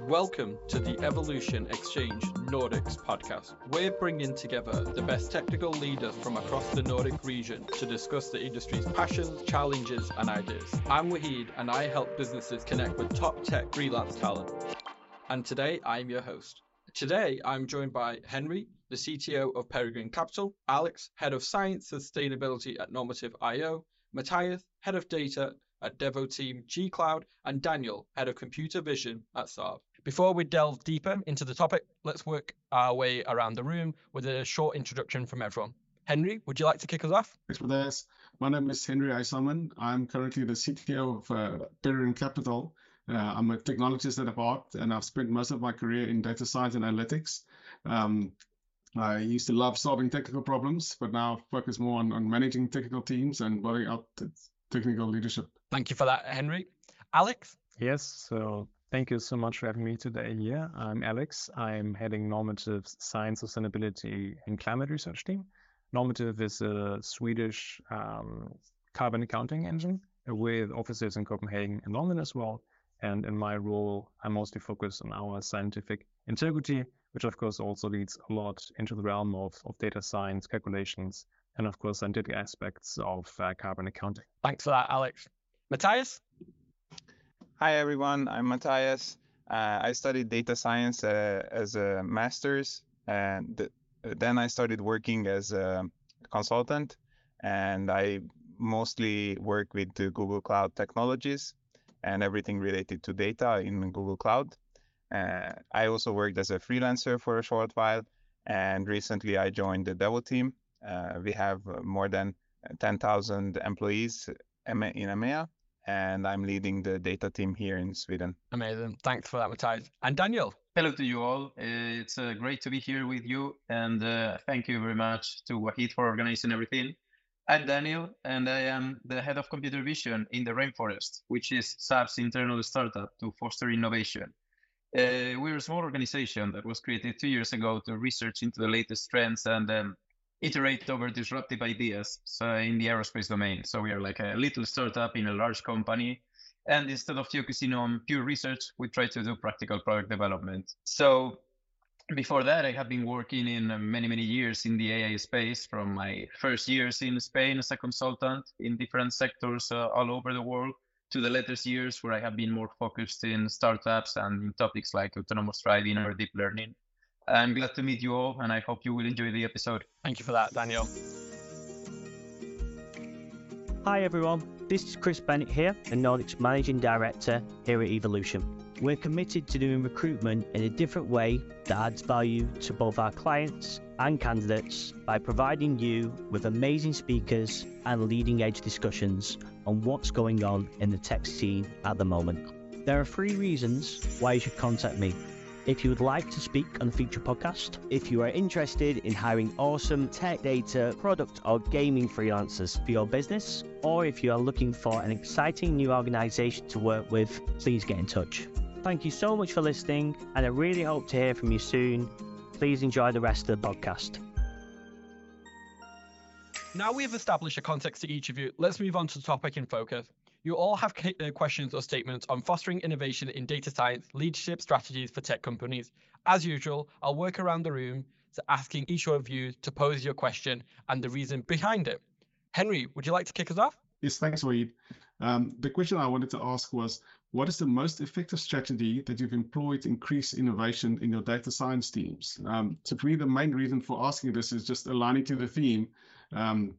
Welcome to the Evolution Exchange Nordics podcast. We're bringing together the best technical leaders from across the Nordic region to discuss the industry's passions, challenges, and ideas. I'm Waheed, and I help businesses connect with top tech freelance talent. And today, I'm your host. Today, I'm joined by Henry, the CTO of Peregrine Capital, Alex, Head of Science Sustainability at Normative IO, Matthias, Head of Data at Devoteam G Cloud, and Daniel, Head of Computer Vision at Saab. Before we delve deeper into the topic, let's work our way around the room with a short introduction from everyone. Henry, would you like to kick us off? Thanks for this. My name is Henry Huysamen. I'm currently the CTO of uh, Peregrine Capital. Uh, I'm a technologist at heart, and I've spent most of my career in data science and analytics. Um, I used to love solving technical problems, but now focus more on, on managing technical teams and building out technical leadership. Thank you for that, Henry. Alex? Yes, so thank you so much for having me today here. I'm Alex. I'm heading Normative Science, Sustainability, and Climate Research team. Normative is a Swedish um, carbon accounting engine with offices in Copenhagen and London as well. And in my role, I mostly focus on our scientific integrity, which of course also leads a lot into the realm of, of data science calculations and of course scientific aspects of uh, carbon accounting. Thanks for that, Alex. Matthias? Hi, everyone. I'm Matthias. Uh, I studied data science uh, as a master's, and th- then I started working as a consultant, and I mostly work with Google Cloud Technologies and everything related to data in Google Cloud. Uh, I also worked as a freelancer for a short while, and recently I joined the Devoteam. Uh, we have more than 10,000 employees in EMEA, and I'm leading the data team here in Sweden. Amazing. Thanks for that, Matthias. And Daniel. Hello to you all. It's uh, great to be here with you, and uh, thank you very much to Waheed for organizing everything. I'm Daniel, and I am the head of computer vision in the Rainforest, which is Saab's internal startup to foster innovation. Uh, we're a small organization that was created two years ago to research into the latest trends and um, iterate over disruptive ideas so in the aerospace domain. So we are like a little startup in a large company. And instead of focusing on pure research, we try to do practical product development. So before that, I have been working in many, many years in the AI space from my first years in Spain as a consultant in different sectors uh, all over the world to the latest years where I have been more focused in startups and in topics like autonomous driving or deep learning. I'm glad to meet you all, and I hope you will enjoy the episode. Thank you for that, Daniel. Hi, everyone. This is Chris Bennett here, the Nordics Managing Director here at Evolution. We're committed to doing recruitment in a different way that adds value to both our clients and candidates by providing you with amazing speakers and leading edge discussions on what's going on in the tech scene at the moment. There are three reasons why you should contact me if you would like to speak on a future podcast, if you are interested in hiring awesome tech data, product, or gaming freelancers for your business, or if you are looking for an exciting new organization to work with, please get in touch. Thank you so much for listening, and I really hope to hear from you soon. Please enjoy the rest of the podcast. Now we have established a context to each of you, let's move on to the topic in focus. You all have uh, questions or statements on fostering innovation in data science, leadership strategies for tech companies. As usual, I'll work around the room to asking each of you to pose your question and the reason behind it. Henry, would you like to kick us off? Yes, thanks, Waheed. Um, the question I wanted to ask was, what is the most effective strategy that you've employed to increase innovation in your data science teams? Um, so for me, the main reason for asking this is just aligning to the theme um,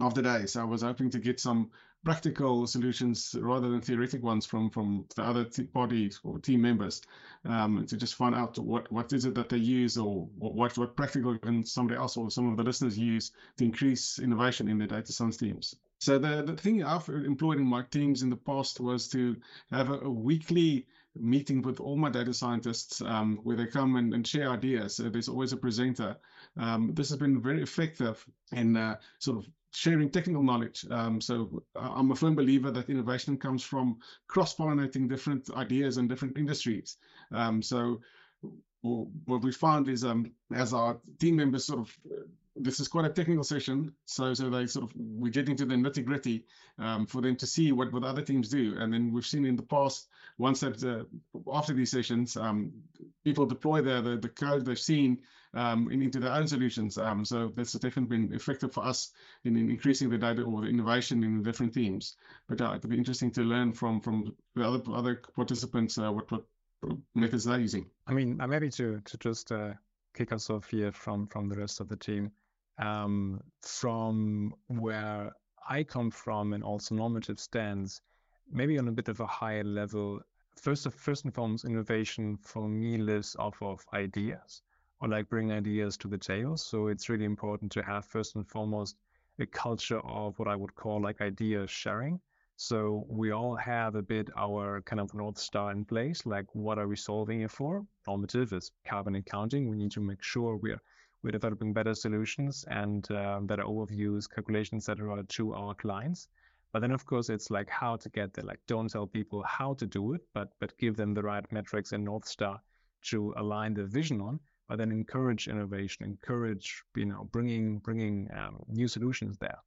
of the day. So I was hoping to get some practical solutions rather than theoretic ones from from the other parties or team members um, to just find out what what is it that they use or what what practical can somebody else or some of the listeners use to increase innovation in their data science teams. So the, the thing I've employed in my teams in the past was to have a, a weekly meeting with all my data scientists um, where they come and, and share ideas. So there's always a presenter. Um, this has been very effective in uh, sort of sharing technical knowledge. Um, so I'm a firm believer that innovation comes from cross-pollinating different ideas and different industries. Um, so what we found is um, as our team members sort of this is quite a technical session, so so they sort of we get into the nitty gritty um, for them to see what what other teams do, and then we've seen in the past once that uh, after these sessions, um, people deploy the, the, the code they've seen um, in, into their own solutions. Um, so that's definitely been effective for us in, in, increasing the data or the innovation in the different teams. But uh, it'll be interesting to learn from from the other other participants uh, what what methods they're using. I mean, I'm happy to to just uh, kick us off here from from the rest of the team. Um, from where I come from and also normative stands, maybe on a bit of a higher level. First of first and foremost, innovation for me lives off of ideas or like bring ideas to the table. So it's really important to have first and foremost a culture of what I would call like idea sharing. So we all have a bit our kind of North Star in place, like what are we solving it for? Normative is carbon accounting. We need to make sure we're we're developing better solutions and uh, better overviews, calculations, etc. to our clients. But then of course it's like how to get there. Like don't tell people how to do it, but but give them the right metrics and North Star to align the vision on but then encourage innovation, encourage you know bringing bringing um, new solutions there.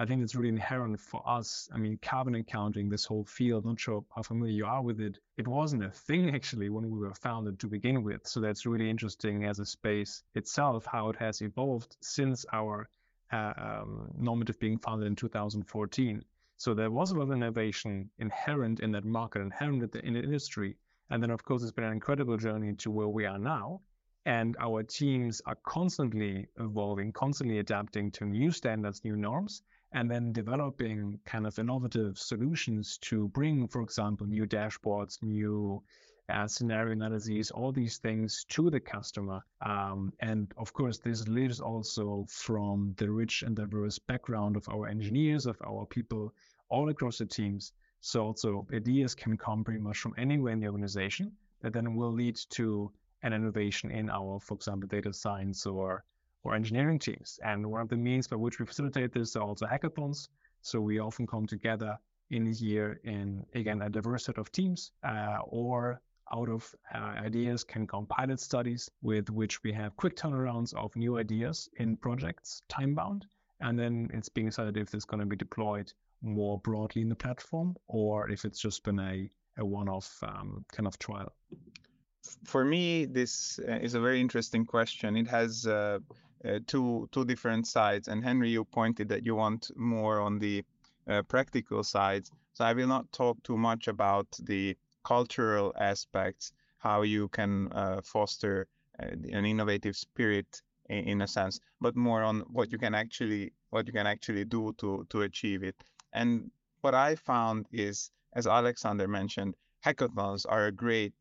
I think it's really inherent for us. I mean, carbon accounting, this whole field, not sure how familiar you are with it. It wasn't a thing actually when we were founded to begin with. So that's really interesting as a space itself, how it has evolved since our uh, um, normative being founded in 2014. So there was a lot of innovation inherent in that market, inherent in the, in the industry. And then, of course, it's been an incredible journey to where we are now and our teams are constantly evolving, constantly adapting to new standards, new norms, and then developing kind of innovative solutions to bring, for example, new dashboards, new uh, scenario analyses, all these things to the customer. Um, and of course, this lives also from the rich and diverse background of our engineers, of our people all across the teams. So also ideas can come pretty much from anywhere in the organization that then will lead to an innovation in our, for example, data science or or engineering teams. And one of the means by which we facilitate this are also hackathons. So we often come together in a year in again a diverse set of teams, uh, or out of uh, ideas can come pilot studies with which we have quick turnarounds of new ideas in projects, time bound, and then it's being decided if is going to be deployed more broadly in the platform or if it's just been a, a one-off um, kind of trial for me, this uh, is a very interesting question. It has uh, two two different sides, and Henry, you pointed that you want more on the uh, practical sides. So I will not talk too much about the cultural aspects, how you can uh, foster uh, an innovative spirit in, in, a sense, but more on what you can actually what you can actually do to to achieve it. And what I found is, as Alexander mentioned, hackathons are a great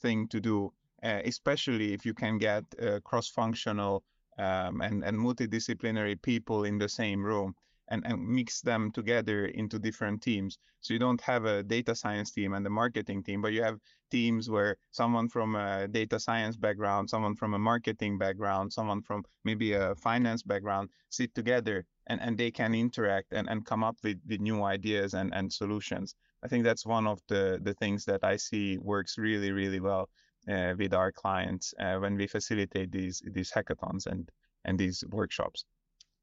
thing to do, uh, especially if you can get uh, cross-functional um, and, and multidisciplinary people in the same room and, and mix them together into different teams. So you don't have a data science team and a marketing team, but you have teams where someone from a data science background, someone from a marketing background, someone from maybe a finance background sit together and, and they can interact and, and come up with, with new ideas and, and solutions. I think that's one of the, the things that I see works really, really well with our clients uh, when we facilitate these these hackathons and and these workshops.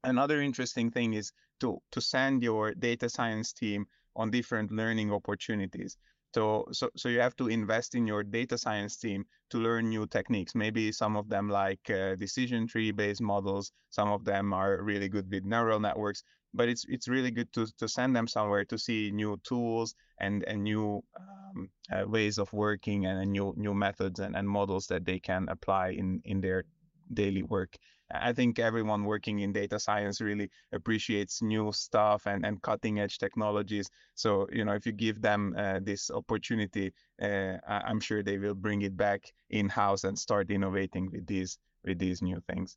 Another interesting thing is to to send your data science team on different learning opportunities. So, so, so you have to invest in your data science team to learn new techniques. Maybe some of them like uh, decision tree based models. Some of them are really good with neural networks. But it's it's really good to to send them somewhere to see new tools and and new um, uh, ways of working and, new new methods and, and models that they can apply in in their daily work. I think everyone working in data science really appreciates new stuff and, and cutting edge technologies. So, you know, if you give them uh, this opportunity, uh, I'm sure they will bring it back in house and start innovating with these with these new things.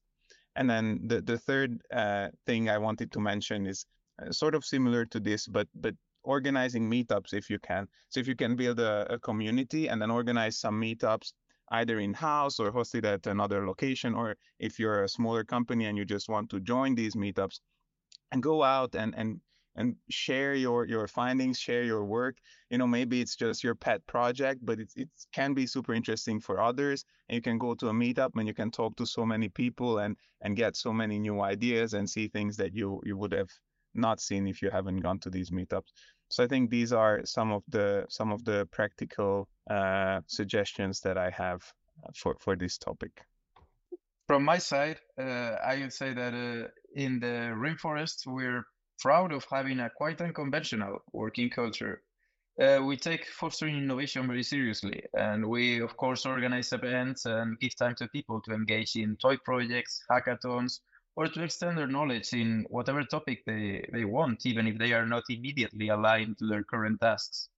And then the, the third uh, thing I wanted to mention is uh, sort of similar to this, but but organizing meetups if you can. So if you can build a, a community and then organize some meetups either in house or hosted at another location, or if you're a smaller company and you just want to join these meetups and go out and, and and share your your findings, share your work. You know, maybe it's just your pet project, but it it can be super interesting for others. And you can go to a meetup and you can talk to so many people and and get so many new ideas and see things that you you would have not seen if you haven't gone to these meetups. So I think these are some of the some of the practical uh, suggestions that I have for for this topic. From my side, uh, I would say that uh, in the rainforest we're proud of having a quite unconventional working culture. Uh, we take fostering innovation very seriously, and we, of course, organize events and give time to people to engage in toy projects, hackathons, or to extend their knowledge in whatever topic they, they want, even if they are not immediately aligned to their current tasks.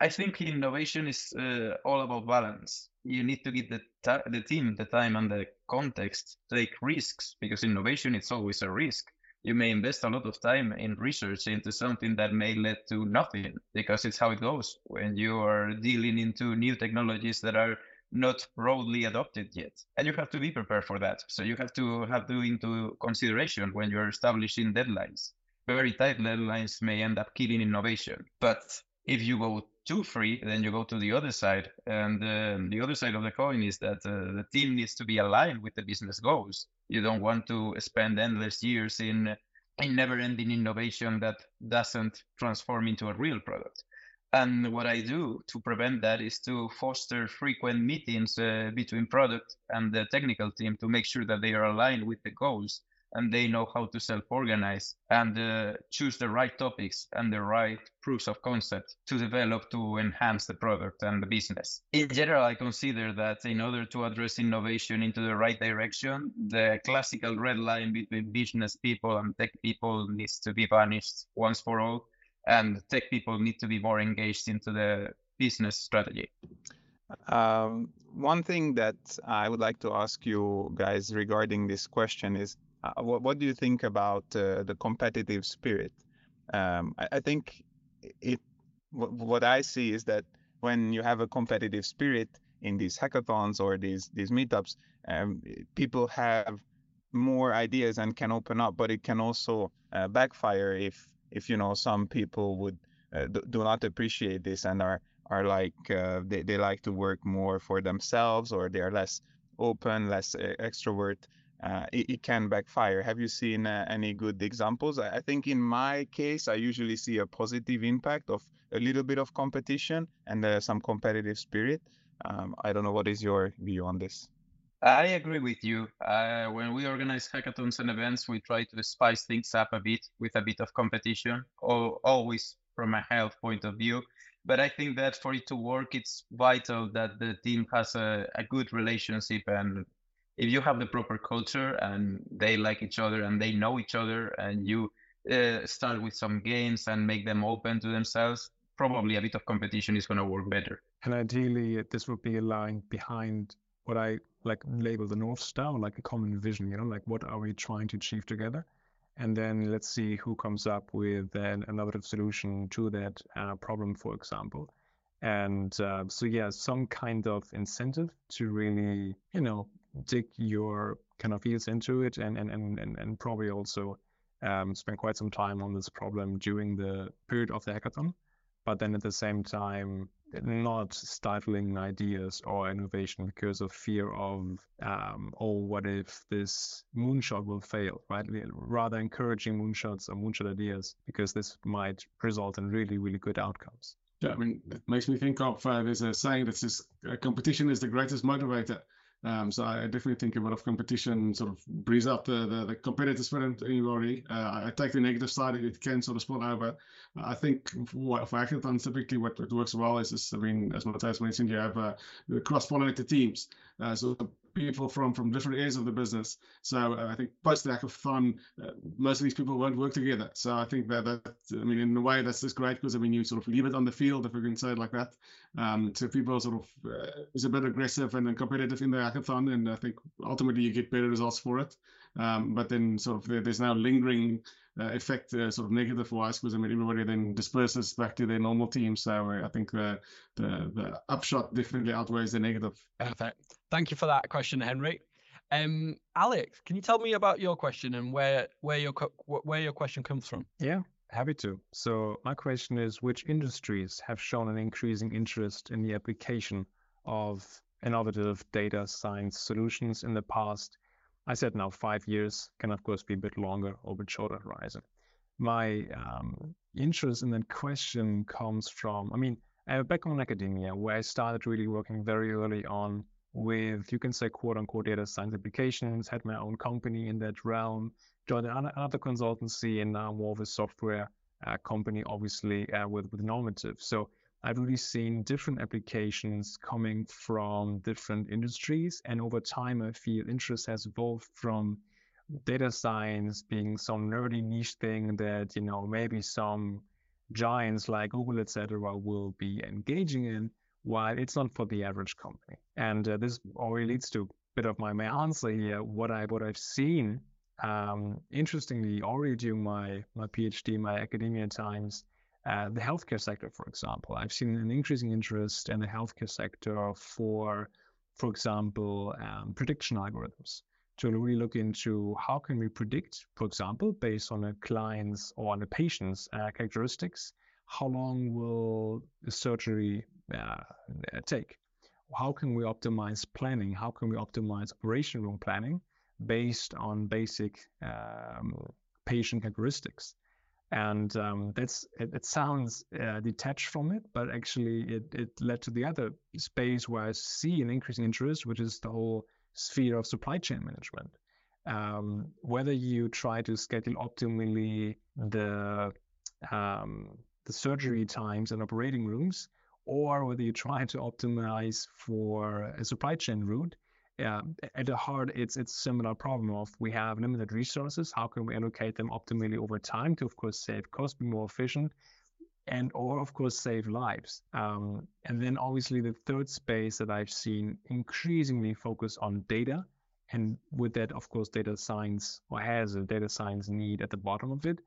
I think innovation is uh, all about balance. You need to give the, ta- the team the time and the context take risks because innovation is always a risk you may invest a lot of time in research into something that may lead to nothing because it's how it goes when you are dealing into new technologies that are not broadly adopted yet. And you have to be prepared for that. So you have to have to into consideration when you're establishing deadlines. Very tight deadlines may end up killing innovation. But if you go too free then you go to the other side and uh, the other side of the coin is that uh, the team needs to be aligned with the business goals you don't want to spend endless years in in never-ending innovation that doesn't transform into a real product. And what I do to prevent that is to foster frequent meetings uh, between product and the technical team to make sure that they are aligned with the goals and they know how to self-organize and uh, choose the right topics and the right proofs of concept to develop to enhance the product and the business. In general, I consider that in order to address innovation into the right direction, the classical red line between business people and tech people needs to be vanished once for all, and tech people need to be more engaged into the business strategy. Um, one thing that I would like to ask you guys regarding this question is uh, what, what do you think about uh, the competitive spirit? Um, I, I, think it. what I see is that when you have a competitive spirit in these hackathons or these these meetups, um, people have more ideas and can open up, but it can also uh, backfire if if you know some people would uh, do not appreciate this and are are like uh, they, they like to work more for themselves or they are less open, less extrovert uh, it, it, can backfire. Have you seen uh, any good examples? I, I, think in my case, I usually see a positive impact of a little bit of competition and uh, some competitive spirit. Um, I don't know what is your view on this. I agree with you. Uh, when we organize hackathons and events, we try to spice things up a bit with a bit of competition, always from a health point of view. But I think that for it to work, it's vital that the team has a, a good relationship and if you have the proper culture and they like each other and they know each other and you uh, start with some games and make them open to themselves probably a bit of competition is going to work better. And ideally this would be a line behind what i like label the north star like a common vision you know like what are we trying to achieve together? And then let's see who comes up with an innovative solution to that uh, problem for example. And uh, so yeah some kind of incentive to really you know dig your kind of heels into it and and and and, and probably also um, spend quite some time on this problem during the period of the hackathon. But then at the same time not stifling ideas or innovation because of fear of um, oh what if this moonshot will fail right? Rather encouraging moonshots or moonshot ideas because this might result in really really good outcomes. Yeah i mean it makes me think of uh, there's a saying that says uh, competition is the greatest motivator um, so I definitely think a bit of competition sort of breeze up the, the, the competitive spirit in everybody. Uh, I take the negative side, it can sort of spill over. I think for, for hackathons, typically what, what works well is, is, I mean, as Matthias mentioned, you have uh, cross-pollinated teams. Uh, so people from from different areas of the business. So uh, I think post the hackathon, uh, most of these people won't work together. So I think that that I mean in a way that's just great because I mean you sort of leave it on the field if we can say it like that. Um, so people sort of uh, is a bit aggressive and, competitive in the hackathon, and I think ultimately you get better results for it. Um, but then sort of there, there's now lingering effect uh, sort of negative wise because I mean everybody then disperses back to their normal team. So uh, I think the, the the upshot definitely outweighs the negative. Perfect. Thank you for that question, Henry. Um, Alex, can you tell me about your question and where where your where your question comes from? Yeah. Happy to. So my question is, which industries have shown an increasing interest in the application of innovative data science solutions in the past? I said now five years, can of course be a bit longer or a bit shorter horizon. My um, interest in that question comes from, I mean, a background in academia where I started really working very early on with, you can say, quote unquote, data science applications, had my own company in that realm, joined another consultancy, and now more of a software uh, company, obviously, uh, with, with normative. So I've really seen different applications coming from different industries. And over time, I feel interest has evolved from data science being some nerdy niche thing that, you know, maybe some giants like Google, etc., will be engaging in, while it's not for the average company. And uh, this already leads to a bit of my, my answer here. What I what I've seen, um, interestingly, already during my my PhD, my academia times, uh, the healthcare sector, for example, I've seen an increasing interest in the healthcare sector for, for example, um, prediction algorithms to really look into how can we predict, for example, based on a client's or on a patient's uh, characteristics, how long will the surgery uh, take? How can we optimize planning? How can we optimize operation room planning based on basic um, patient characteristics? And um, that's it, it sounds uh, detached from it, but actually it, it led to the other space where I see an increasing interest, which is the whole sphere of supply chain management. Um, whether you try to schedule optimally the um, the surgery times and operating rooms, or whether you try to optimize for a supply chain route, uh, at the heart, it's it's a similar problem of we have limited resources. How can we allocate them optimally over time to, of course, save costs, be more efficient, and or of course save lives. Um, and then obviously the third space that I've seen increasingly focus on data, and with that, of course, data science or has a data science need at the bottom of it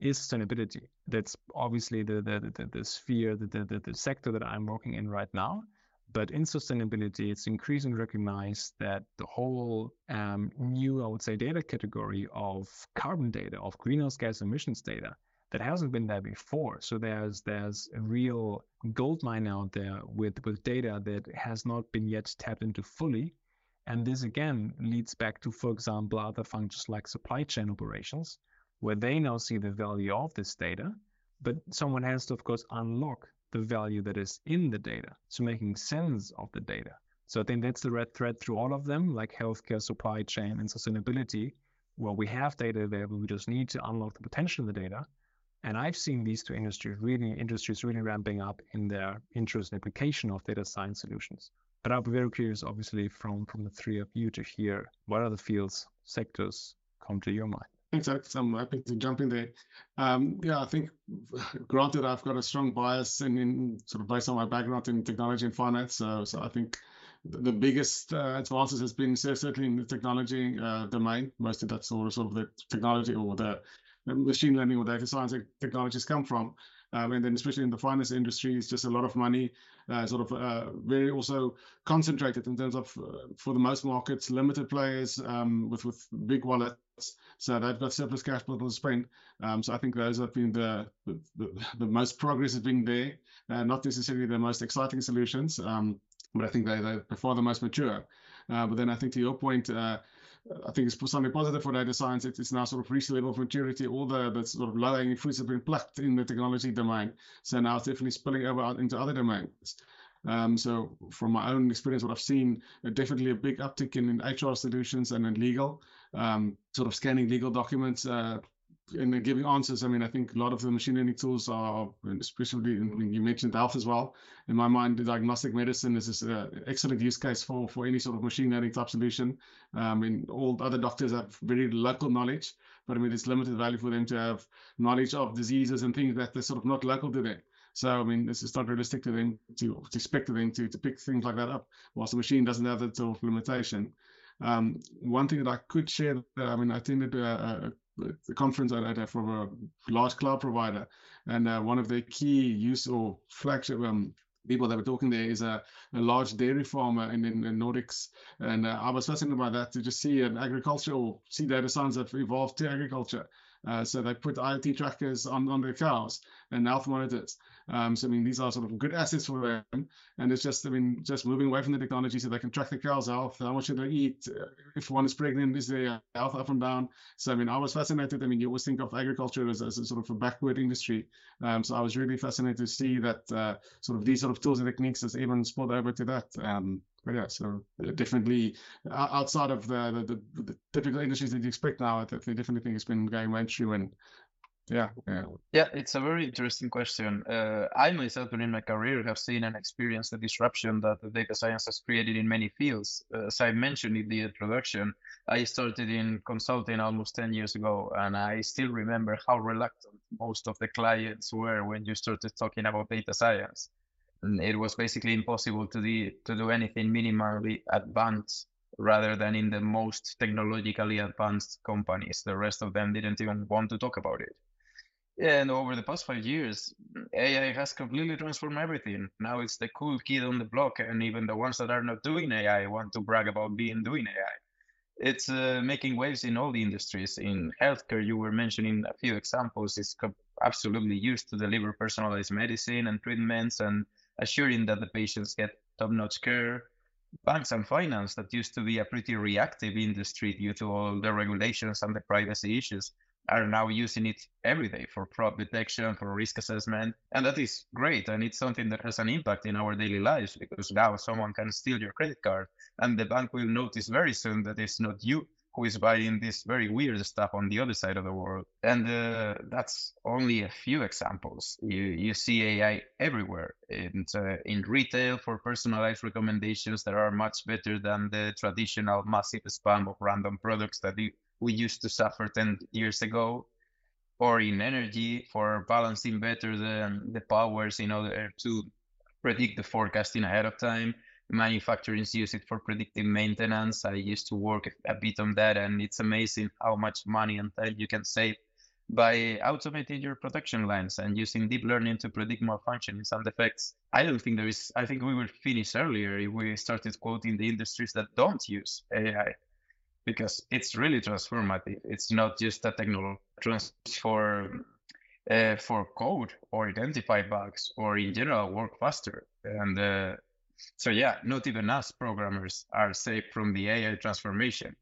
is sustainability. That's obviously the the the, the sphere, the, the the sector that I'm working in right now. But in sustainability, it's increasingly recognized that the whole um, new, I would say, data category of carbon data, of greenhouse gas emissions data, that hasn't been there before. So there's there's a real gold mine out there with with data that has not been yet tapped into fully. And this again leads back to, for example, other functions like supply chain operations, where they now see the value of this data, but someone has to, of course, unlock the value that is in the data. So making sense of the data. So I think that's the red thread through all of them, like healthcare, supply chain, and sustainability, where we have data available. We just need to unlock the potential of the data. And I've seen these two industries really industries really ramping up in their interest and application of data science solutions. But I'll be very curious, obviously, from from the three of you to hear what other fields, sectors come to your mind. Thanks, Alex. I'm happy to jump in there. Um, yeah, I think, granted, I've got a strong bias in, in, sort of based on my background in technology and finance. So, so I think the biggest uh, advances has been certainly in the technology uh, domain. Mostly that's sort of, sort of the technology or the machine learning or data science technologies come from. Um, and then especially in the finance industry, it's just a lot of money, uh, sort of uh, very also concentrated in terms of, uh, for the most markets, limited players um, with with big wallets. So they've got surplus cash flow to spend. Um, so I think those have been the the, the, most progress has been there. Uh, not necessarily the most exciting solutions, um, but I think they they're far the most mature. Uh, but then I think to your point, uh, I think it's something positive for data science. It's now sort of reached a level of maturity. All the, the sort of low hanging fruits have been plucked in the technology domain. So now it's definitely spilling over into other domains. Um, so from my own experience, what I've seen, uh, definitely a big uptick in, in HR solutions and in legal, um, sort of scanning legal documents, uh, in giving answers, I mean, I think a lot of the machine learning tools are, especially you mentioned health as well. In my mind, diagnostic medicine is an excellent use case for for any sort of machine learning type solution. Um, I mean, all other doctors have very local knowledge, but I mean, it's limited value for them to have knowledge of diseases and things that they're sort of not local to them. So I mean, this is not realistic to them to, to expect them to to pick things like that up, whilst the machine doesn't have that sort of limitation. Um, one thing that I could share, that, I mean, I attended a, a the conference I had from a large cloud provider, and uh, one of the key use or flagship um, people that were talking there is a, a large dairy farmer in, in, in Nordics, and uh, I was fascinated by that to just see an agricultural see data science have evolved to agriculture. Uh, so they put IoT trackers on, on their cows and health monitors. Um, so I mean, these are sort of good assets for them, and it's just I mean, just moving away from the technology so they can track the cow's health, how much should they eat, uh, if one is pregnant, is their health up and down. So I mean, I was fascinated. I mean, you always think of agriculture as, as a sort of a backward industry. Um, so I was really fascinated to see that uh, sort of these sort of tools and techniques has even spilled over to that. Um, but yeah, so definitely outside of the, the, the, typical industries that you expect now, I definitely think it's been going mainstream and yeah, yeah. Yeah, it's a very interesting question. Uh, I myself, during my career, have seen and experienced the disruption that the data science has created in many fields. Uh, as I mentioned in the introduction, I started in consulting almost 10 years ago, and I still remember how reluctant most of the clients were when you started talking about data science. It was basically impossible to, do to do anything minimally advanced rather than in the most technologically advanced companies. The rest of them didn't even want to talk about it. And over the past five years, AI has completely transformed everything. Now it's the cool kid on the block, and even the ones that are not doing AI want to brag about being doing AI. It's uh, making waves in all the industries. In healthcare, you were mentioning a few examples. It's absolutely used to deliver personalized medicine and treatments and assuring that the patients get top-notch care. Banks and finance, that used to be a pretty reactive industry due to all the regulations and the privacy issues, are now using it every day for fraud detection, for risk assessment. And that is great. And it's something that has an impact in our daily lives because now someone can steal your credit card and the bank will notice very soon that it's not you who is buying this very weird stuff on the other side of the world. And uh, that's only a few examples. You, you see AI everywhere. And uh, in retail for personalized recommendations that are much better than the traditional massive spam of random products that we used to suffer 10 years ago. Or in energy for balancing better the, the powers in order to predict the forecasting ahead of time manufacturers use it for predictive maintenance. I used to work a bit on that, and it's amazing how much money and time you can save by automating your production lines and using deep learning to predict malfunctions and defects. I don't think there is, I think we will finish earlier if we started quoting the industries that don't use AI because it's really transformative. It's not just a technology for uh, for code or identify bugs or in general work faster. And uh, so yeah, not even us programmers are safe from the AI transformation.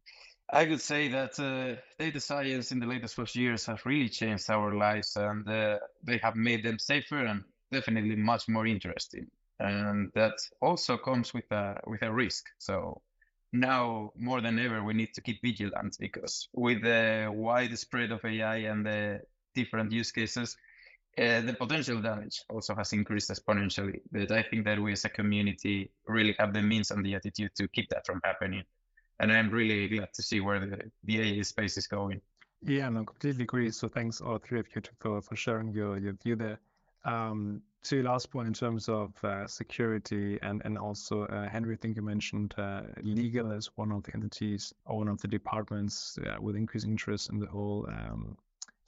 I could say that uh, data science in the latest few years has really changed our lives, and uh, they have made them safer and definitely much more interesting. And that also comes with a with a risk. So now more than ever, we need to keep vigilant because with the wide spread of AI and the different use cases, uh, the potential damage also has increased exponentially. But I think that we as a community really have the means and the attitude to keep that from happening. And I'm really glad to see where the, the AI space is going. Yeah, no, completely agree. So thanks all three of you for, for sharing your, your view there. Um, to your last point in terms of uh, security and, and also, uh, Henry, I think you mentioned uh, legal as one of the entities or one of the departments uh, with increasing interest in the whole um,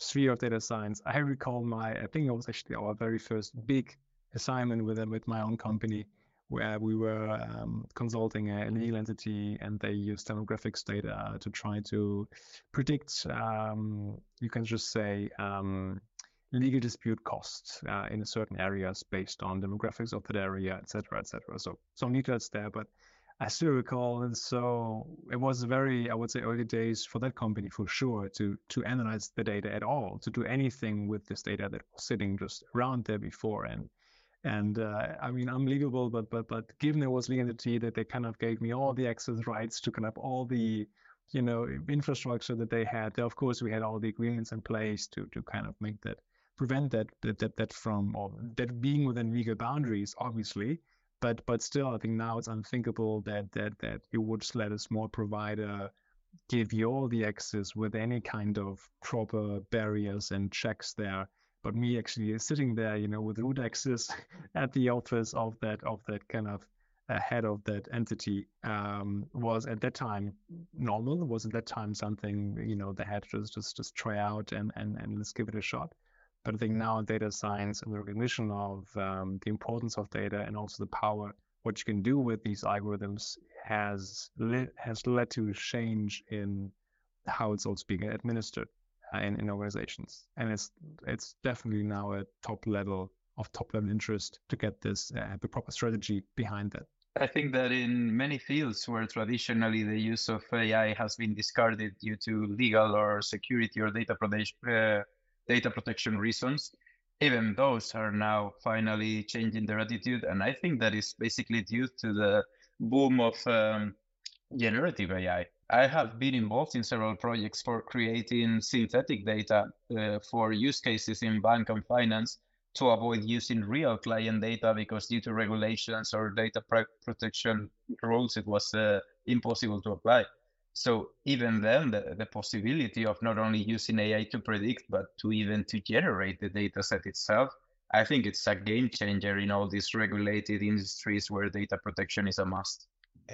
sphere of data science. I recall my, I think it was actually our very first big assignment with them with my own company, where we were um, consulting a legal entity and they used demographics data to try to predict, um, you can just say, um, legal dispute costs uh, in certain areas based on demographics of that area, et cetera, et cetera. So some details there, but I still recall, and so it was very, I would say, early days for that company for sure to to analyze the data at all, to do anything with this data that was sitting just around there before, and and uh, I mean, unbelievable, but but but given there was entity that they kind of gave me all the access rights to kind of all the you know infrastructure that they had. Of course, we had all the agreements in place to to kind of make that prevent that that that, that from or that being within legal boundaries, obviously but but still, I think now it's unthinkable that that that you would let a small provider give you all the access with any kind of proper barriers and checks there. But me actually sitting there, you know, with root access at the office of that of that kind of uh, head of that entity um, was at that time normal. Was at that time something you know they had to just just, just try out and, and and let's give it a shot. But I think now data science and the recognition of um, the importance of data and also the power, what you can do with these algorithms has has led to a change in how it's also being administered. in, in organizations. And it's it's definitely now a top level of top level interest to get this uh, the proper strategy behind that. I think that in many fields where traditionally the use of AI has been discarded due to legal or security or data protection, uh, data protection reasons, even those are now finally changing their attitude. And I think that is basically due to the boom of um, generative AI. I have been involved in several projects for creating synthetic data uh, for use cases in bank and finance to avoid using real client data because due to regulations or data protection rules, it was uh, impossible to apply. So even then, the, the possibility of not only using AI to predict, but to even to generate the data set itself, I think it's a game changer in all these regulated industries where data protection is a must.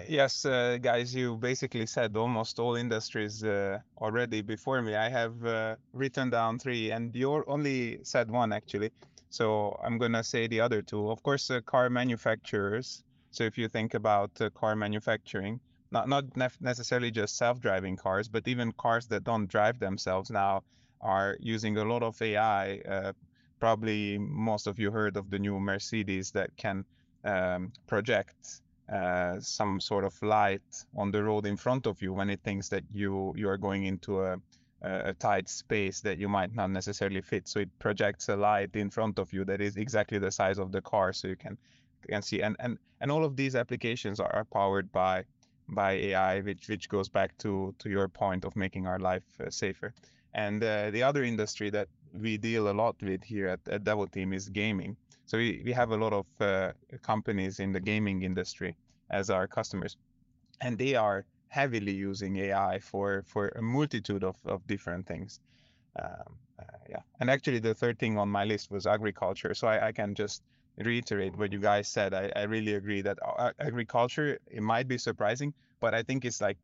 Yes, uh, guys, you basically said almost all industries uh, already before me. I have uh, written down three, and you only said one actually. So I'm to say the other two. Of course, uh, car manufacturers. So if you think about uh, car manufacturing, not not necessarily just self-driving cars, but even cars that don't drive themselves now are using a lot of AI. Uh, probably most of you heard of the new Mercedes that can um, project uh, some sort of light on the road in front of you when it thinks that you you are going into a a tight space that you might not necessarily fit. So it projects a light in front of you that is exactly the size of the car, so you can can see. And and and all of these applications are, are powered by by AI, which which goes back to to your point of making our life uh, safer. And uh, the other industry that we deal a lot with here at, at Devoteam is gaming. So we, we have a lot of uh, companies in the gaming industry as our customers, and they are heavily using AI for for a multitude of, of different things. Um, uh, yeah, and actually the third thing on my list was agriculture. So I, I can just reiterate what you guys said. I, I really agree that uh, agriculture it might be surprising, but I think it's like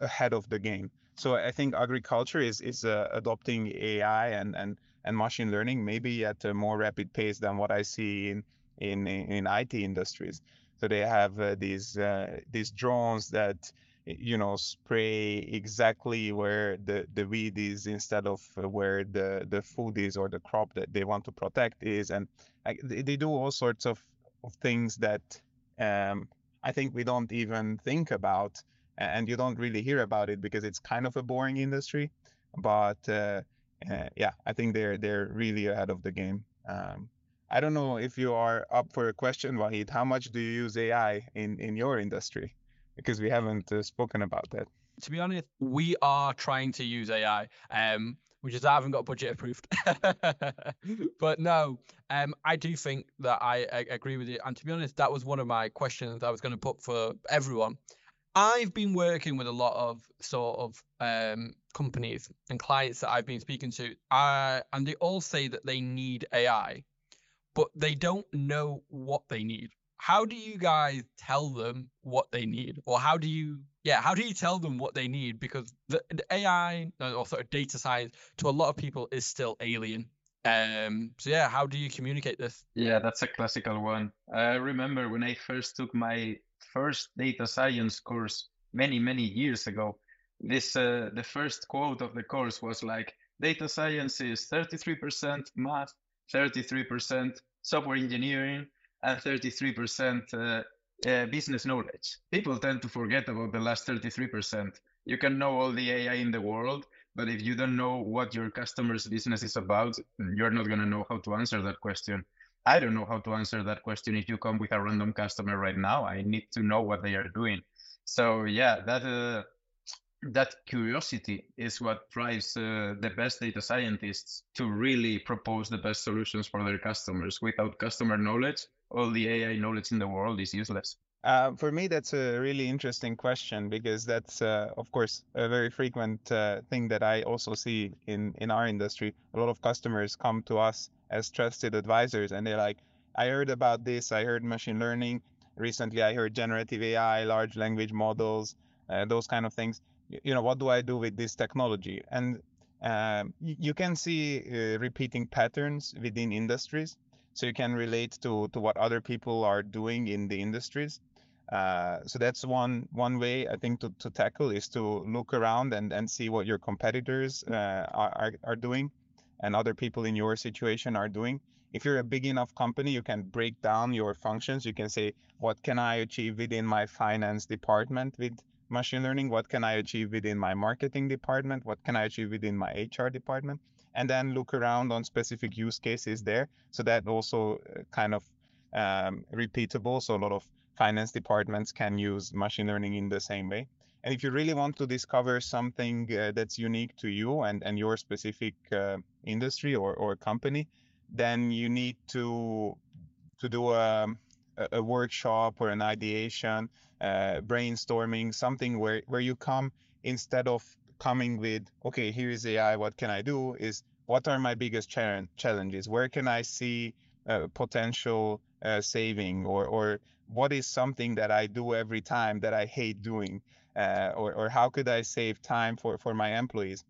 ahead of the game. So I think agriculture is is uh, adopting AI and and and machine learning maybe at a more rapid pace than what I see in in in IT industries. So they have uh, these uh, these drones that you know spray exactly where the the weed is instead of where the the food is or the crop that they want to protect is. And they do all sorts of, of things that um, i think we don't even think about and you don't really hear about it because it's kind of a boring industry. But uh, uh, yeah i think they're they're really ahead of the game. Um, i don't know if you are up for a question Waheed. How much do you use ai in in your industry because we haven't uh, spoken about that. To be honest, we are trying to use AI. Um, which is I haven't got budget approved. but no, um, I do think that I, I, agree with you. And to be honest, that was one of my questions I was going to put for everyone. I've been working with a lot of sort of um, companies and clients that I've been speaking to, uh, and they all say that they need AI, but they don't know what they need how do you guys tell them what they need? Or how do you yeah how do you tell them what they need? Because the, the ai uh, or sort of data science to a lot of people is still alien. Um so yeah how do you communicate this? Yeah that's a classical one. I remember when i first took my first data science course many many years ago this uh, the first quote of the course was like data science is 33% math 33% software engineering and 33% uh, uh, business knowledge. People tend to forget about the last 33%. You can know all the AI in the world, but if you don't know what your customer's business is about, you're not going to know how to answer that question. I don't know how to answer that question if you come with a random customer right now. I need to know what they are doing. So yeah, that uh, that curiosity is what drives uh, the best data scientists to really propose the best solutions for their customers. Without customer knowledge, all the AI knowledge in the world is useless. Uh, for me, that's a really interesting question because that's, uh, of course, a very frequent uh, thing that I also see in, in our industry. A lot of customers come to us as trusted advisors and they're like, I heard about this, I heard machine learning. Recently, I heard generative AI, large language models, uh, those kind of things you know what do i do with this technology and um, you, can see uh, repeating patterns within industries so you can relate to to what other people are doing in the industries Uh, so that's one one way I think to, to tackle is to look around and, and see what your competitors uh, are, are doing and other people in your situation are doing. If you're a big enough company, you can break down your functions. You can say, what can I achieve within my finance department with machine learning? What can I achieve within my marketing department? What can I achieve within my HR department? And then look around on specific use cases there. So that also uh, kind of um, repeatable. So a lot of finance departments can use machine learning in the same way. And if you really want to discover something uh, that's unique to you and, and your specific uh, industry or, or company, then you need to to do a, a workshop or an ideation, uh, brainstorming, something where, where you come instead of coming with, okay, here is AI, what can I do? Is what are my biggest challenges? Where can I see uh, potential uh, saving or, or what is something that I do every time that I hate doing? Uh, or, or how could I save time for, for my employees?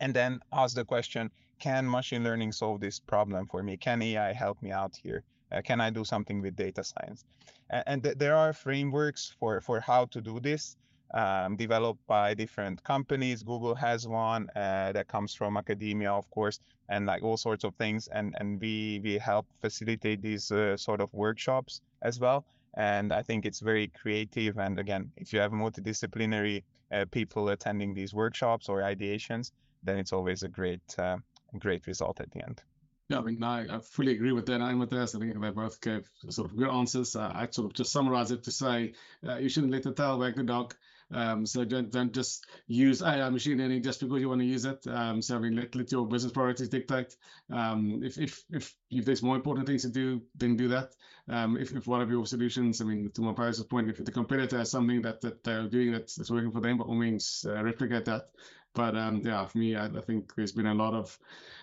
And then ask the question, can machine learning solve this problem for me? Can AI help me out here? Uh, can I do something with data science? And, and th- there are frameworks for, for how to do this. Um, developed by different companies. Google has one uh, that comes from academia, of course, and like all sorts of things. And and we we help facilitate these uh, sort of workshops as well. And I think it's very creative. And again, if you have multidisciplinary uh, people attending these workshops or ideations, then it's always a great uh, great result at the end. Yeah, I mean, I, I fully agree with that and with this. I think they both gave sort of good answers. Uh, I sort of just summarize it to say uh, you shouldn't let the tail wag the dog. Um, so don't, don't just use AI machine learning just because you want to use it. Um, so I mean, let, let your business priorities dictate. Um, if, if, if, if there's more important things to do, then do that. Um, if, if one of your solutions, I mean, to my previous point, if the competitor has something that, that they're doing that's, that's working for them, by all means, uh, replicate that. But um, yeah, for me, I, I, think there's been a lot of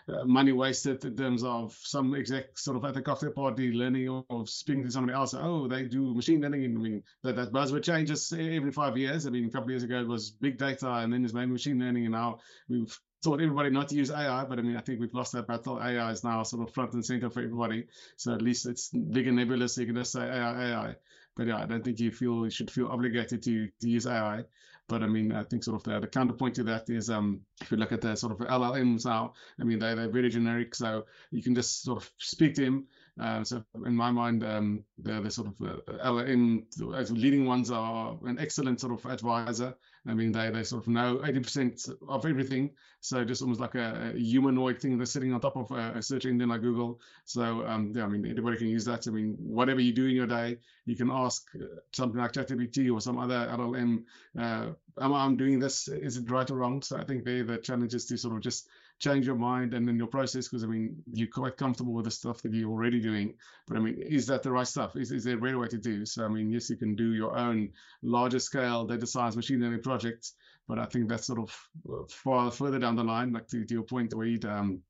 uh, money wasted in terms of some exec sort of at the cocktail party learning or, or, speaking to somebody else. Oh, they do machine learning. I mean, that, that buzzword changes every five years. I mean, a couple of years ago it was big data, and then there's maybe machine learning, and now we've taught everybody not to use AI, but I mean, I think we've lost that battle. AI is now sort of front and center for everybody. So at least it's big and nebulous. So you can just say AI, AI. But yeah, I don't think you feel you should feel obligated to to use AI. But I mean, I think sort of the, the counterpoint to that is um, if you look at the sort of LLMs now, I mean, they, they're very generic. So you can just sort of speak to him. Uh, so in my mind, um, the, the sort of uh, LLM leading ones are an excellent sort of advisor. I mean, they, they sort of know 80% of everything. So just almost like a, a humanoid thing that's sitting on top of a, a search engine like Google. So um, yeah, I mean, anybody can use that. I mean, whatever you do in your day, you can ask uh, something like ChatGPT or some other LLM, uh, am I doing this? Is it right or wrong? So I think they the challenge is to sort of just change your mind and then your process because I mean you're quite comfortable with the stuff that you're already doing. But I mean, is that the right stuff? Is, is there a better way to do? So I mean, yes, you can do your own larger scale data science machine learning projects, but I think that's sort of uh, far further down the line, like to, to your point where you um,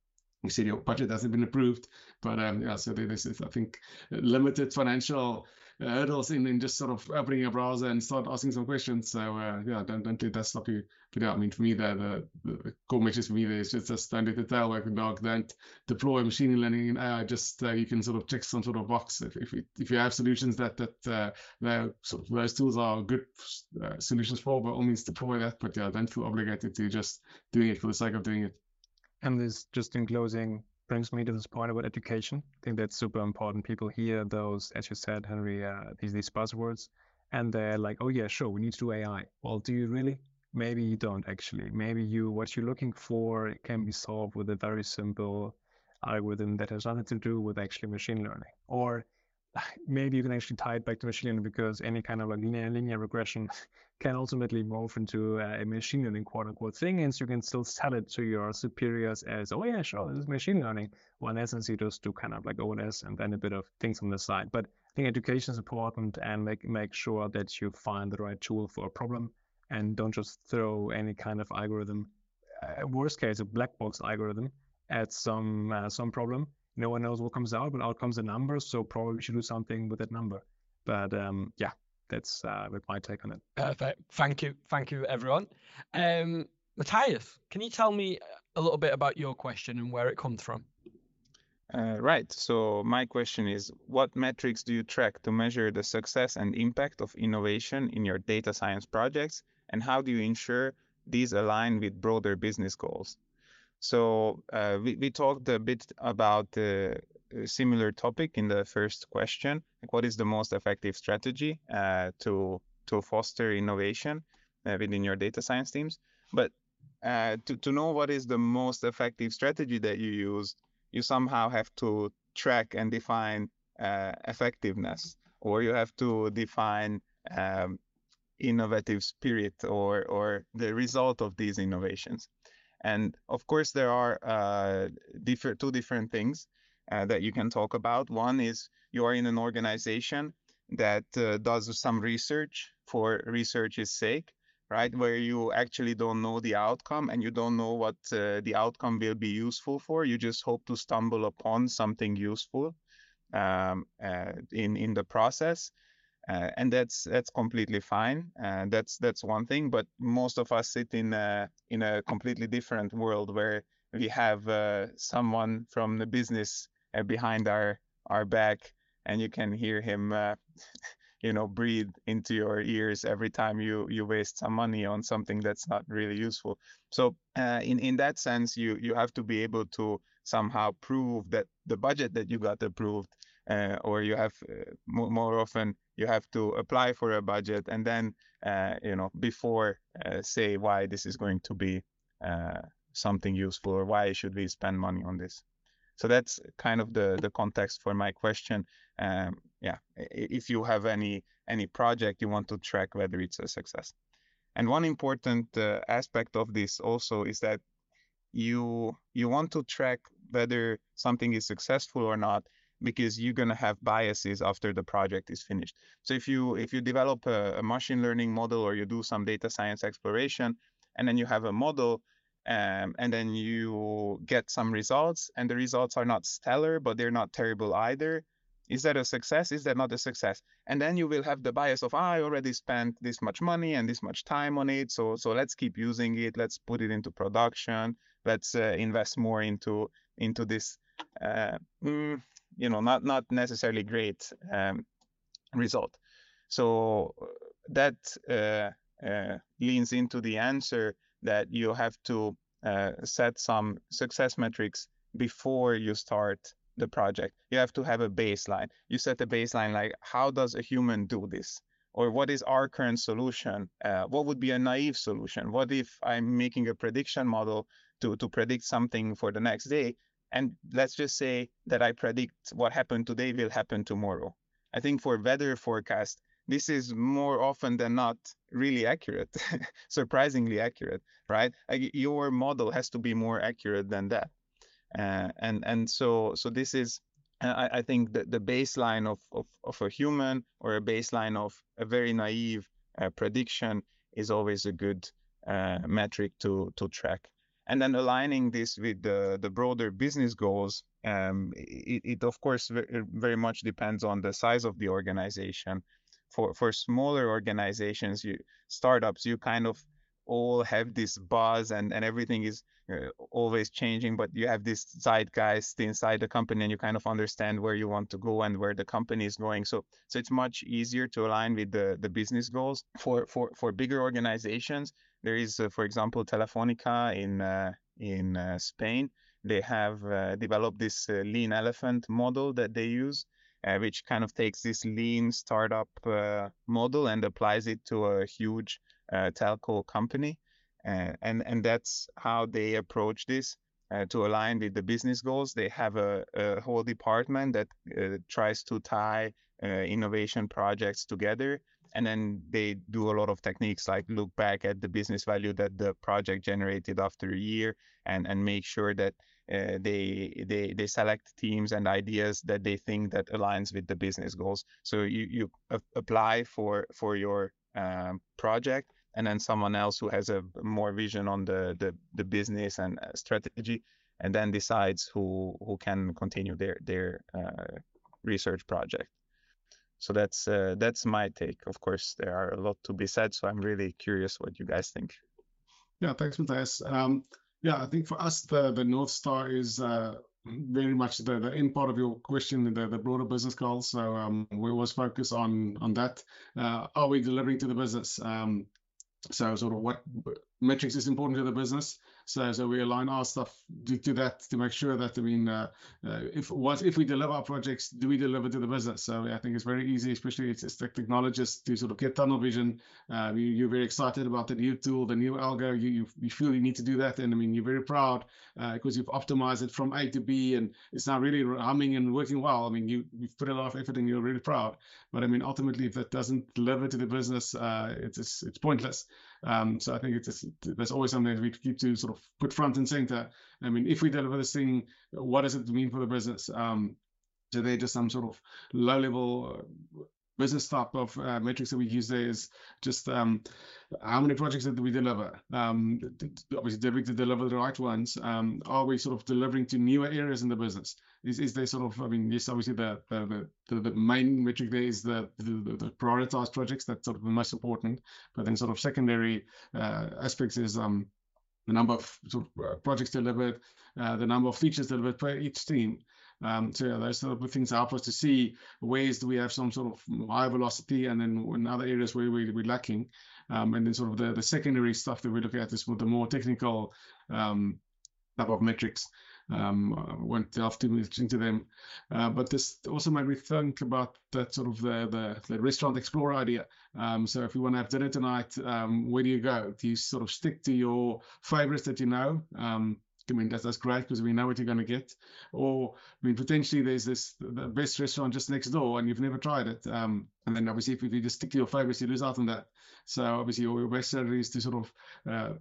you said your budget hasn't been approved, but um, yeah, so this is I think limited financial hurdles in, in just sort of opening a browser and start asking some questions. So uh, yeah, don't don't let that stop you. But yeah, I mean, for me, the the, the core message for me there is just just don't let the tail the dog. Don't deploy machine learning in AI. Just uh, you can sort of check some sort of box if if, if you have solutions that that uh, sort of those tools are good uh, solutions for, by all means deploy that. But yeah, don't feel obligated to just doing it for the sake of doing it. And this just in closing, brings me to this point about education. I think that's super important. People hear those, as you said, Henry, uh, these these buzzwords, and they're like, "Oh yeah, sure, we need to do AI." Well, do you really? Maybe you don't actually. Maybe you what you're looking for can be solved with a very simple algorithm that has nothing to do with actually machine learning, or maybe you can actually tie it back to machine learning because any kind of like linear, linear regression can ultimately morph into a machine learning quote unquote thing. And so you can still sell it to your superiors as, oh yeah, sure, this is machine learning. Well, in essence, you just do kind of like OLS and then a bit of things on the side. But I think education is important and make, make sure that you find the right tool for a problem and don't just throw any kind of algorithm, uh, worst case, a black box algorithm at some, uh, some problem no one knows what comes out, but out comes a number. So probably we should do something with that number. But um, yeah, that's uh, my take on it. Perfect. Thank you. Thank you, everyone. Um, Matyas, can you tell me a little bit about your question and where it comes from? Uh, right. So my question is, what metrics do you track to measure the success and impact of innovation in your data science projects, and how do you ensure these align with broader business goals? So uh, we, we talked a bit about the similar topic in the first question. Like what is the most effective strategy uh, to to foster innovation uh, within your data science teams? But uh, to to know what is the most effective strategy that you use, you somehow have to track and define uh, effectiveness, or you have to define um, innovative spirit or or the result of these innovations. And of course, there are uh, different two different things uh, that you can talk about. One is you are in an organization that uh, does some research for research's sake, right? Where you actually don't know the outcome and you don't know what uh, the outcome will be useful for. You just hope to stumble upon something useful um, uh, in in the process. Uh, and that's that's completely fine. Uh, that's that's one thing. But most of us sit in a in a completely different world where we have uh, someone from the business uh, behind our our back, and you can hear him, uh, you know, breathe into your ears every time you you waste some money on something that's not really useful. So uh, in in that sense, you you have to be able to somehow prove that the budget that you got approved, or you have more often you have to apply for a budget and then uh, you know before uh, say why this is going to be uh, something useful or why should we spend money on this. So that's kind of the the context for my question. Um, yeah if you have any any project you want to track whether it's a success. And one important uh, aspect of this also is that you you want to track whether something is successful or not because you're going to have biases after the project is finished. So if you if you develop a, a, machine learning model or you do some data science exploration, and then you have a model, um, and then you get some results, and the results are not stellar, but they're not terrible either. Is that a success? Is that not a success? And then you will have the bias of, ah, I already spent this much money and this much time on it, so so let's keep using it. Let's put it into production. Let's uh, invest more into into this. Uh, mm, you know not not necessarily great um, result. So that uh, uh, leans into the answer that you have to uh, set some success metrics before you start the project. You have to have a baseline. You set a baseline like how does a human do this? Or what is our current solution? Uh, what would be a naive solution? What if i'm making a prediction model to, to predict something for the next day and let's just say that I predict what happened today will happen tomorrow. I think for weather forecast, this is more often than not really accurate, surprisingly accurate, right? Your model has to be more accurate than that. Uh, and and so so this is I, I think that the baseline of, of, of a human or a baseline of a very naive uh, prediction is always a good uh, metric to to track and then aligning this with the, the broader business goals um, it, it, of course very much depends on the size of the organization. For for smaller organizations you startups you kind of all have this buzz and and everything is uh, always changing but you have this zeitgeist inside the company and you kind of understand where you want to go and where the company is going so so it's much easier to align with the the business goals for for for bigger organizations there is, uh, for example, Telefonica in uh, in uh, Spain. They have developed this lean elephant model that they use, which kind of takes this lean startup model and applies it to a huge telco company. and and that's how they approach this. Uh, to align with the business goals. They have a, a whole department that uh, tries to tie uh, innovation projects together and then they do a lot of techniques like look back at the business value that the project generated after a year and and make sure that uh, they they they select teams and ideas that they think that aligns with the business goals so you you apply for for your um, project and then someone else who has a more vision on the the, the business and uh, strategy and then decides who who can continue their their uh, research project so that's uh, that's my take. Of course, there are a lot to be said, so I'm really curious what you guys think. Yeah, thanks, Matyas. Um, yeah, I think for us, the the north star is uh, very much the, the end part of your question, the, the broader business goals. So um, we always focus on on that. Uh, are we delivering to the business? Um, so sort of what metrics is important to the business. So, so we align our stuff to, to that to make sure that I mean, uh, uh, if what if we deliver our projects, do we deliver to the business? So I think it's very easy, especially it's, it's technologists to sort of get tunnel vision. Uh, you, are very excited about the new tool, the new algo. You, you, you feel you need to do that, and I mean you're very proud because uh, you've optimized it from A to B, and it's now really humming and working well. I mean you you've put a lot of effort, and you're really proud. But I mean ultimately, if that doesn't deliver to the business, uh, it's it's pointless. Um, so I think it's just, there's always something that we keep to sort of put front and center. I mean, if we deliver this thing, what does it mean for the business? Um, so they're just some sort of low level business type of uh, metrics that we use there is just um, how many projects did we deliver? Um, obviously, did we deliver the right ones? Um, are we sort of delivering to newer areas in the business? Is, is there sort of, I mean, yes, obviously the the, the, the main metric there is the, the, the prioritized projects. That's sort of the most important. But then sort of secondary uh, aspects is um, the number of sort of uh, projects delivered, uh, the number of features delivered per each team. Um, so yeah, those sort of things that help us to see ways that we have some sort of high velocity and then in other areas where we, we're lacking. Um, and then sort of the, the secondary stuff that we look at is the more technical um, type of metrics. Um, I won't delve too much into them, uh, but this also made me think about that sort of the the, the restaurant explorer idea. Um, so if you want to have dinner tonight, um, where do you go? Do you sort of stick to your favorites that you know? Um, I mean, that's, that's great because we know what you're going to get. Or, I mean, potentially there's this the best restaurant just next door and you've never tried it. Um, and then obviously, if, if you just stick to your favorites, you lose out on that. So obviously, your, your best strategy is to sort of uh,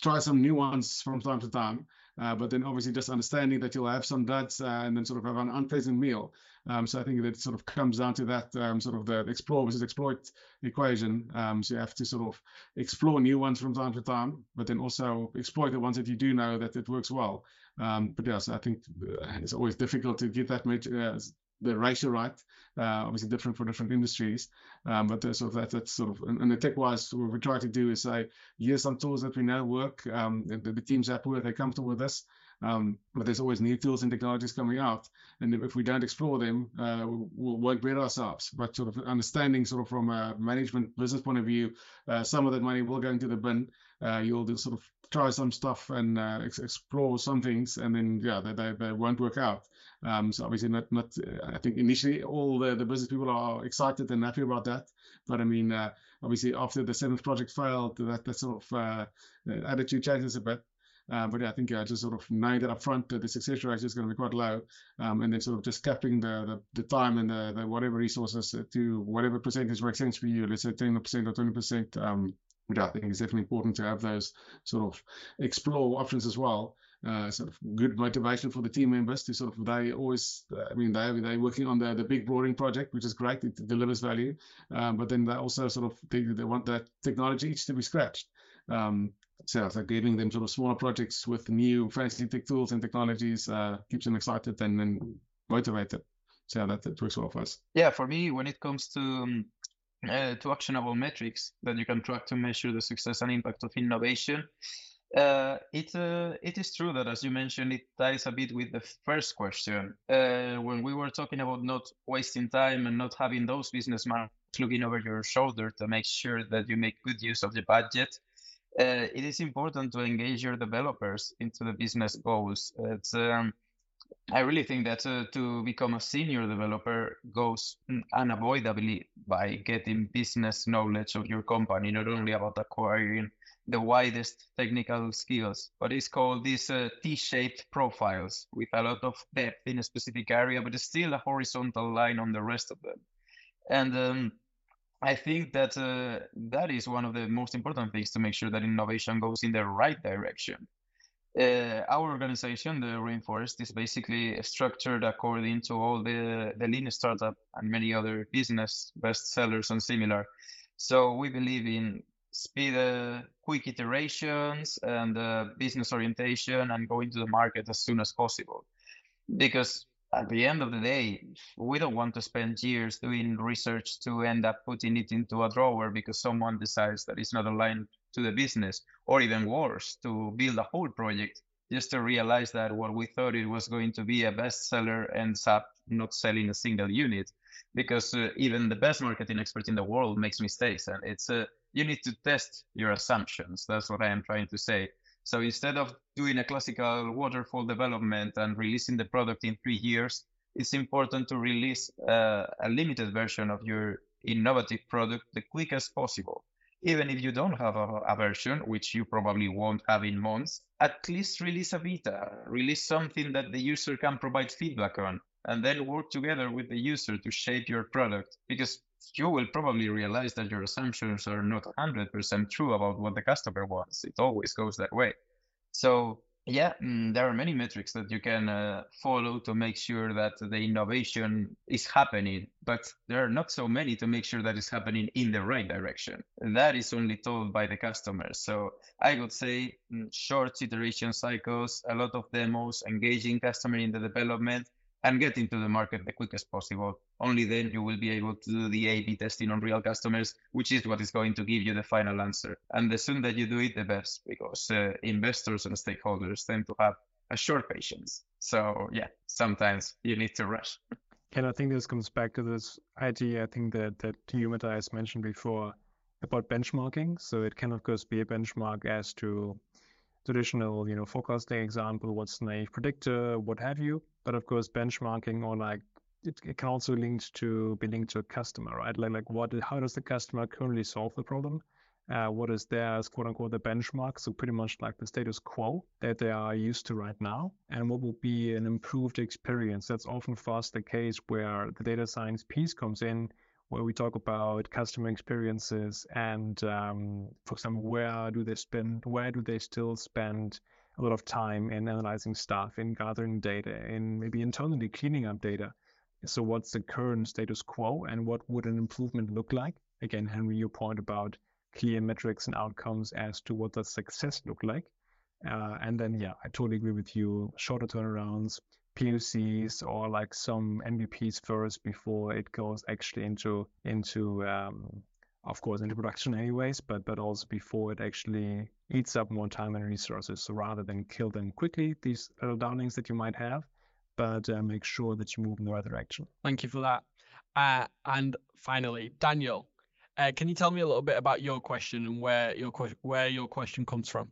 try some new ones from time to time. Uh, but then obviously just understanding that you'll have some duds uh, and then sort of have an unpleasant meal. Um, so I think that sort of comes down to that um, sort of the explore versus exploit equation. Um, so you have to sort of explore new ones from time to time, but then also exploit the ones that you do know that it works well. Um, but yes, I think uh, it's always difficult to get that much, uh, the ratio right. Uh, obviously different for different industries, um, but sort of that, that's sort of and, the tech wise, what we try to do is say here's some tools that we know work. Um, the, the teams happy work, they're comfortable with this. Um, but there's always new tools and technologies coming out, and if we don't explore them, uh, we'll, won't better ourselves. But sort of understanding, sort of from a management business point of view, uh, some of that money will go into the bin. Uh, you'll do sort of try some stuff and uh, ex- explore some things, and then yeah, they, they, they won't work out. Um, so obviously not not. I think initially all the, the business people are excited and happy about that, but I mean uh, obviously after the seventh project failed, that that sort of uh, attitude changes a bit. Uh, but I think uh, just sort of knowing that upfront that the success rate is going to be quite low, um, and then sort of just capping the the, the time and the, the, whatever resources to whatever percentage makes sense for you. Let's say 10% or 20%. Um, which I think is definitely important to have those sort of explore options as well uh, sort of good motivation for the team members to sort of they always I mean they they're working on the the big broadening project which is great it delivers value um, but then they also sort of they, they want that technology each to be scratched um, so, like giving them sort of smaller projects with new fancy tech tools and technologies uh, keeps them excited and, and motivated so that, that works well for us yeah for me when it comes to um, uh, to actionable metrics that you can track to measure the success and impact of innovation uh, it uh, it is true that as you mentioned, it ties a bit with the first question. Uh, when we were talking about not wasting time and not having those businessmen looking over your shoulder to make sure that you make good use of the budget, uh, it is important to engage your developers into the business goals. It's um, I really think that uh, to become a senior developer goes unavoidably by getting business knowledge of your company, not only about acquiring the widest technical skills, but it's called these uh, T-shaped profiles with a lot of depth in a specific area, but it's still a horizontal line on the rest of them. And um, I think that uh, that is one of the most important things to make sure that innovation goes in the right direction. Uh, our organization, the Rainforest, is basically structured according to all the, the lean startup and many other business bestsellers and similar. So we believe in speed, uh, quick iterations, and uh, business orientation, and going to the market as soon as possible. Because at the end of the day, we don't want to spend years doing research to end up putting it into a drawer because someone decides that it's not aligned to the business, or even worse, to build a whole project just to realize that what we thought it was going to be a bestseller ends up not selling a single unit. Because uh, even the best marketing expert in the world makes mistakes and it's uh, you need to test your assumptions. That's what i am trying to say so instead of doing a classical waterfall development and releasing the product in three years it's important to release uh, a limited version of your innovative product the quickest possible even if you don't have a, a, version, which you probably won't have in months, at least release a beta, release something that the user can provide feedback on, and then work together with the user to shape your product. Because you will probably realize that your assumptions are not 100% true about what the customer wants. It always goes that way. So yeah, mm, there are many metrics that you can uh, follow to make sure that the innovation is happening, but there are not so many to make sure that it's happening in the right direction. That is only told by the customers. So I would say mm, short iteration cycles, a lot of demos, engaging customer in the development, and get into the market the quickest possible. Only then you will be able to do the A/B testing on real customers, which is what is going to give you the final answer. And the sooner that you do it, the best, because uh, investors and stakeholders tend to have a short patience. So yeah, sometimes you need to rush. And I think this comes back to this idea. I think that that you has mentioned before about benchmarking. So it can of course be a benchmark as to traditional, you know, forecasting example, what's naive predictor, what have you. But of course, benchmarking or like it, it can also link to be linked to a customer, right? Like like what how does the customer currently solve the problem? Uh, what is theirs, quote unquote, the benchmark? So pretty much like the status quo that they are used to right now, and what will be an improved experience. That's often fast the case where the data science piece comes in where we talk about customer experiences and, um, for example, where do they spend, where do they still spend a lot of time in analyzing stuff, in gathering data, in maybe internally cleaning up data. So, what's the current status quo, and what would an improvement look like? Again, Henry, your point about clear metrics and outcomes as to what does success look like. Uh, and then, yeah, I totally agree with you. Shorter turnarounds, POCs or like some MVPs first before it goes actually into into um, of course into production anyways, but but also before it actually eats up more time and resources. So rather than kill them quickly, these little darlings that you might have, but uh, make sure that you move in the right direction. Thank you for that. Uh, and finally, Daniel, uh, can you tell me a little bit about your question and where your where your question comes from?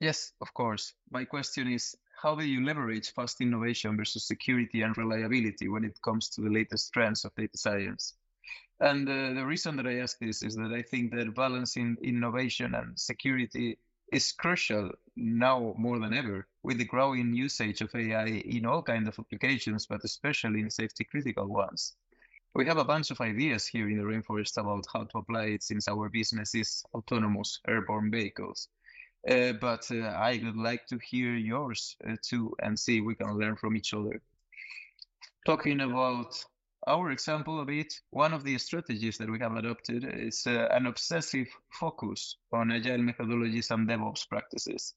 Yes, of course. My question is how do you leverage fast innovation versus security and reliability when it comes to the latest trends of data science? And uh, the reason that I ask this is that I think that balancing innovation and security is crucial now more than ever with the growing usage of AI in all kinds of applications, but especially in safety critical ones. We have a bunch of ideas here in the rainforest about how to apply it since our business is autonomous airborne vehicles. Uh, but uh, I would like to hear yours uh, too and see we can learn from each other. Talking about our example of it, one of the strategies that we have adopted is uh, an obsessive focus on agile methodologies and DevOps practices.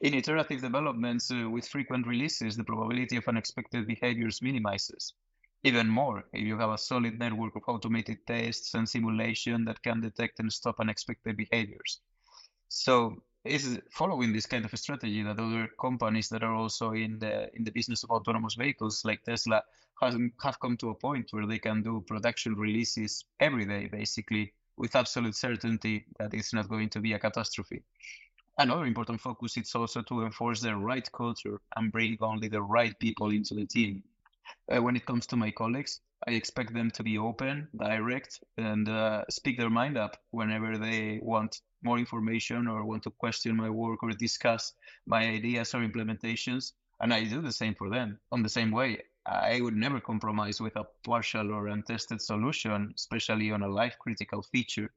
In iterative developments uh, with frequent releases, the probability of unexpected behaviors minimizes. Even more, if you have a solid network of automated tests and simulation that can detect and stop unexpected behaviors. So is following this kind of a strategy that other companies that are also in the in the business of autonomous vehicles like Tesla has, have come to a point where they can do production releases every day basically with absolute certainty that it's not going to be a catastrophe. Another important focus is also to enforce the right culture and bring only the right people into the team. Uh, when it comes to my colleagues, I expect them to be open, direct, and uh, speak their mind up whenever they want more information or want to question my work or discuss my ideas or implementations. And I do the same for them on the same way. I would never compromise with a partial or untested solution, especially on a life critical feature,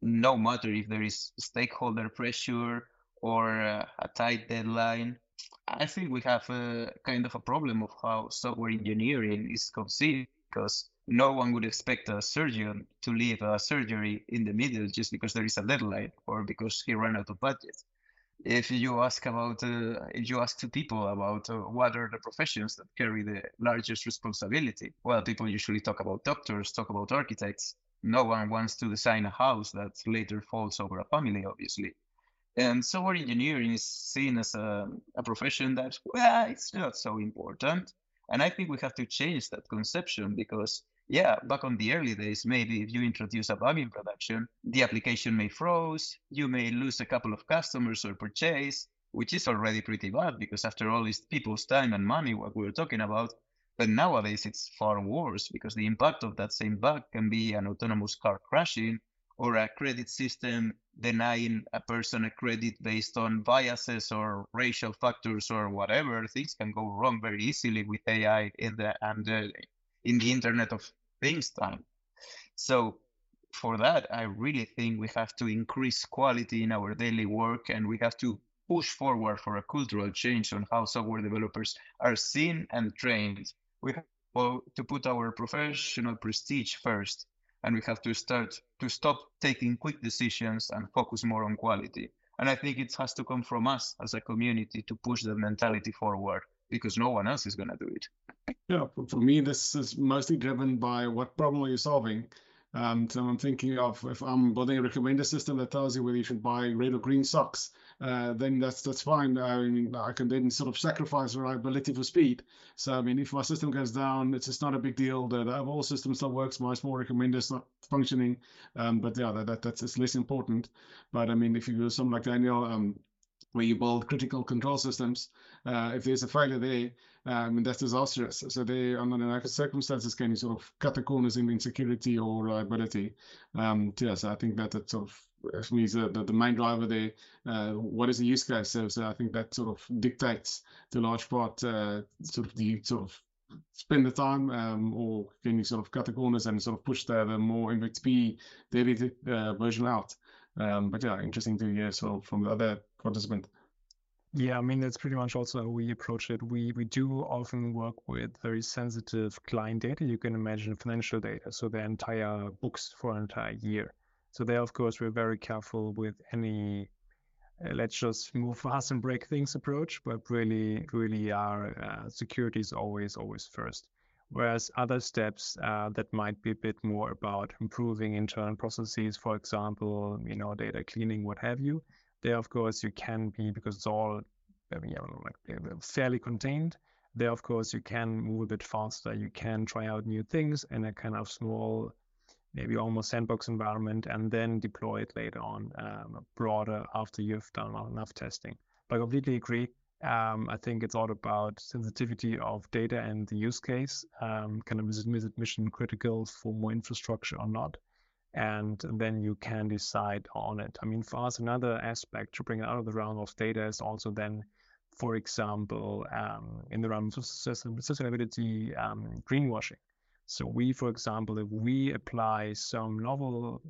no matter if there is stakeholder pressure or uh, a tight deadline. I think we have a kind of a problem of how software engineering is conceived because no one would expect a surgeon to leave a surgery in the middle just because there is a deadline or because he ran out of budget. If you ask about, uh, if you ask two people about uh, what are the professions that carry the largest responsibility, well, people usually talk about doctors, talk about architects. No one wants to design a house that later falls over a family, obviously. And software engineering is seen as a, a profession that, well, it's not so important. And I think we have to change that conception because, yeah, back on the early days, maybe if you introduce a bug in production, the application may froze, you may lose a couple of customers or purchase, which is already pretty bad because after all, it's people's time and money, what we we're talking about. But nowadays, it's far worse because the impact of that same bug can be an autonomous car crashing or a credit system denying a person a credit based on biases or racial factors or whatever. Things can go wrong very easily with AI in the and in the Internet of Things time. So for that, I really think we have to increase quality in our daily work and we have to push forward for a cultural change on how software developers are seen and trained. We have to put our professional prestige first and we have to start to stop taking quick decisions and focus more on quality. And I think it has to come from us as a community to push the mentality forward because no one else is going to do it. Yeah, for me, this is mostly driven by what problem are you solving um, so I'm thinking of if I'm building a recommender system that tells you whether you should buy red or green socks, uh, then that's that's fine. I mean, I can then sort of sacrifice reliability for speed. So I mean, if my system goes down, it's just not a big deal. The, the overall system still works. My small recommender is not functioning, um, but yeah, that, that that's less important. But I mean, if you do something like Daniel, um, where you build critical control systems, uh, if there's a failure there, um, that's disastrous. So they, under the circumstances, can you sort of cut the corners in insecurity or reliability? Um, yeah, so I think that that sort of for me is the, the, main driver there. Uh, what is the use case? So, so, I think that sort of dictates to a large part uh, sort of the sort of spend the time um, or can you sort of cut the corners and sort of push the, the more MVP dedicated uh, version out. Um, but yeah, interesting to hear so from the other participant. Yeah, I mean that's pretty much also how we approach it. We we do often work with very sensitive client data. You can imagine financial data, so their entire books for an entire year. So there, of course, we're very careful with any uh, let's just move fast and break things approach, but really, really our uh, security is always, always first. Whereas other steps uh, that might be a bit more about improving internal processes, for example, you know, data cleaning, what have you, there, of course, you can be, because it's all know, like fairly contained. There, of course, you can move a bit faster. You can try out new things in a kind of small, maybe almost sandbox environment, and then deploy it later on um, broader after you've done enough testing. But I completely agree. Um, I think it's all about sensitivity of data and the use case. Um, kind of is it mission critical for more infrastructure or not? And then you can decide on it. I mean, for us, another aspect to bring it out of the realm of data is also then, for example, um, in the realm of sustainability, um, greenwashing. So we, for example, if we apply some novel,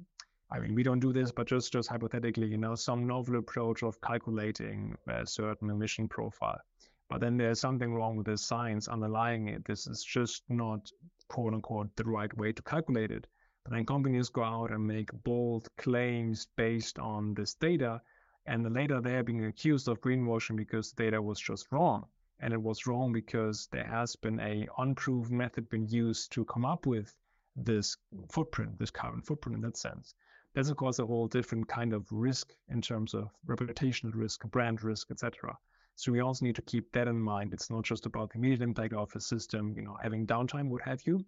I mean, we don't do this, but just just hypothetically, you know, some novel approach of calculating a certain emission profile, but then there's something wrong with the science underlying it. This is just not quote unquote the right way to calculate it but then companies go out and make bold claims based on this data, and later they're being accused of greenwashing because the data was just wrong. And it was wrong because there has been a unproven method been used to come up with this footprint, this carbon footprint in that sense. That's of course a whole different kind of risk in terms of reputational risk, brand risk, etc. So we also need to keep that in mind. It's not just about the immediate impact of a system, you know, having downtime, what have you.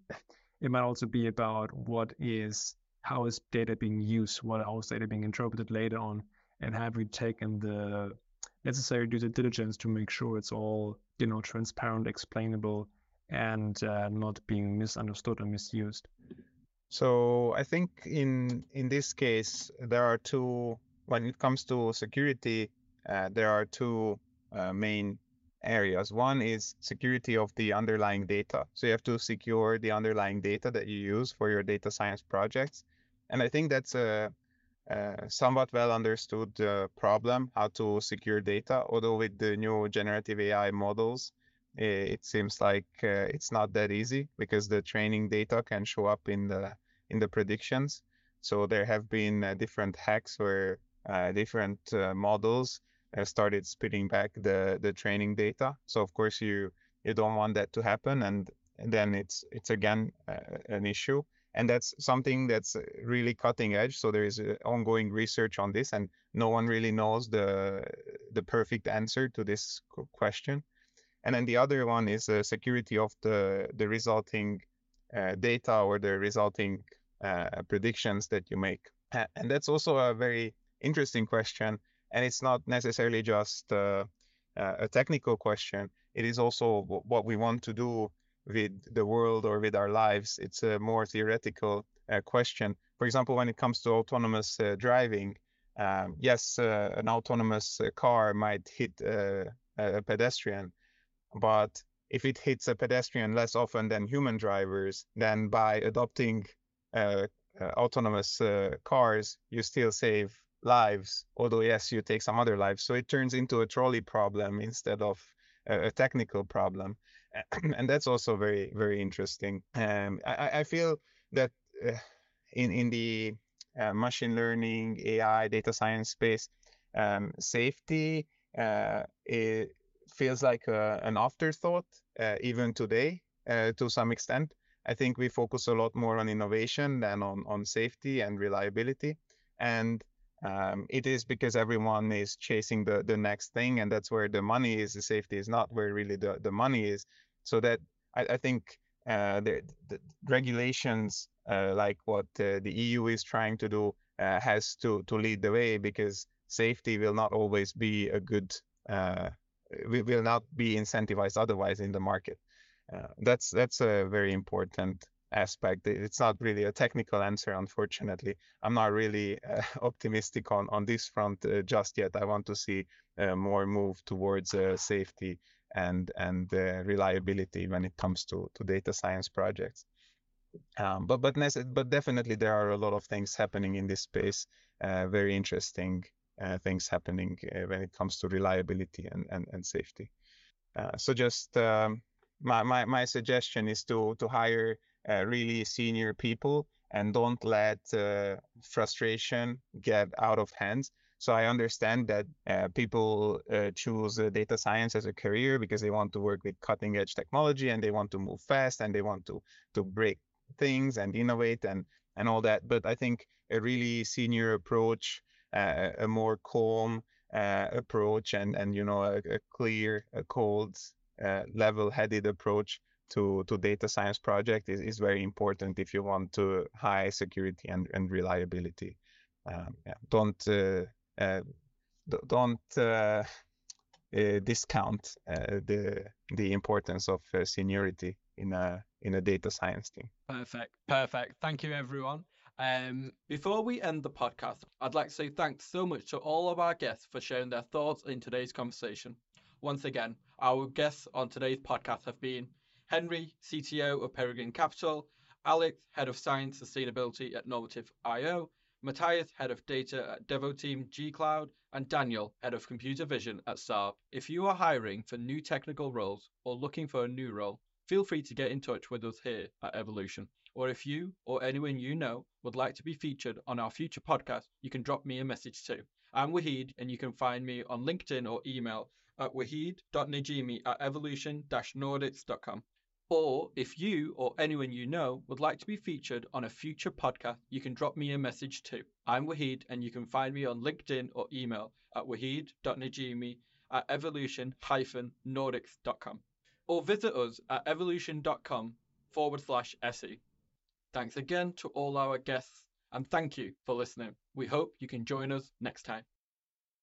It might also be about what is how is data being used, what how is data being interpreted later on, and have we taken the necessary due diligence to make sure it's all you know transparent, explainable, and uh, not being misunderstood or misused. So I think in in this case there are two. When it comes to security, uh, there are two uh, main areas. One is security of the underlying data. So you have to secure the underlying data that you use for your data science projects. And I think that's a, a somewhat well understood uh, problem, how to secure data. Although with the new generative AI models, it seems like uh, it's not that easy because the training data can show up in the in the predictions. So there have been uh, different hacks where uh, different uh, started spitting back the the training data. So of course you you don't want that to happen, and, then it's it's again uh, an issue. and that's something that's really cutting edge. So there is ongoing research on this, and no one really knows the the perfect answer to this question. And then the other one is the security of the the resulting uh, data or the resulting uh, predictions that you make. And that's also a very interesting question. And it's not necessarily just uh, a technical question. It is also what we want to do with the world or with our lives. It's a more theoretical uh, question. For example, when it comes to autonomous uh, driving, um, yes, uh, an autonomous car might hit a pedestrian, but if it hits a pedestrian less often than human drivers, then by adopting uh, uh, autonomous uh, cars, you still save lives. Although yes, you take some other lives. So it turns into a trolley problem instead of a, a technical problem, and that's also very very interesting. Um, I, I, feel that uh, in in the uh, machine learning, AI, data science space, um, safety uh, it feels like a, an afterthought even today to some extent. I think we focus a lot more on innovation than on, on safety and reliability. And um, it is because everyone is chasing the, the next thing, and that's where the money is. The safety is not where really the, the money is. So that I, I think uh, the, the, regulations, uh, like what uh, the EU is trying to do, uh, has to to lead the way because safety will not always be a good, uh, will not be incentivized otherwise in the market. Uh, that's that's a very important aspect. It's not really a technical answer, unfortunately. I'm not really uh, optimistic on on this front uh, just yet. I want to see uh, more move towards uh, safety and and reliability when it comes to to data science projects. Um, but but but definitely there are a lot of things happening in this space. very interesting things happening when it comes to reliability and and, and safety. so just um, my, my, my suggestion is to to hire uh, really senior people and don't let uh, frustration get out of hands. So I understand that uh, people uh, choose uh, data science as a career because they want to work with cutting edge technology and they want to move fast and they want to to break things and innovate and and all that. But I think a really senior approach, uh, a more calm approach, and and you know a, a clear, a cold uh, level-headed approach to, to data science project is, is very important if you want to high security and, and reliability. Um, yeah, don't uh, uh, don't uh, uh, discount uh, the the importance of seniority in a in a data science team. Perfect, perfect. Thank you, everyone. Um, before we end the podcast, I'd like to say thanks so much to all of our guests for sharing their thoughts in today's conversation. Once again, our guests on today's podcast have been Henry, CTO of Peregrine Capital, Alex, Head of Science Sustainability at Normative IO, Matyas, Head of Data at Devoteam G-Cloud, and Daniel, Head of Computer Vision at Saab. If you are hiring for new technical roles or looking for a new role, feel free to get in touch with us here at Evolution. Or if you or anyone you know would like to be featured on our future podcast, you can drop me a message too. I'm Waheed, and you can find me on LinkedIn or email at waheed.najimi at evolution-nordics.com. Or if you or anyone you know would like to be featured on a future podcast, you can drop me a message too. I'm Waheed, and you can find me on LinkedIn or email at waheed.najimi at evolution-nordics.com. Or visit us at evolution.com forward slash SE. Thanks again to all our guests, and thank you for listening. We hope you can join us next time.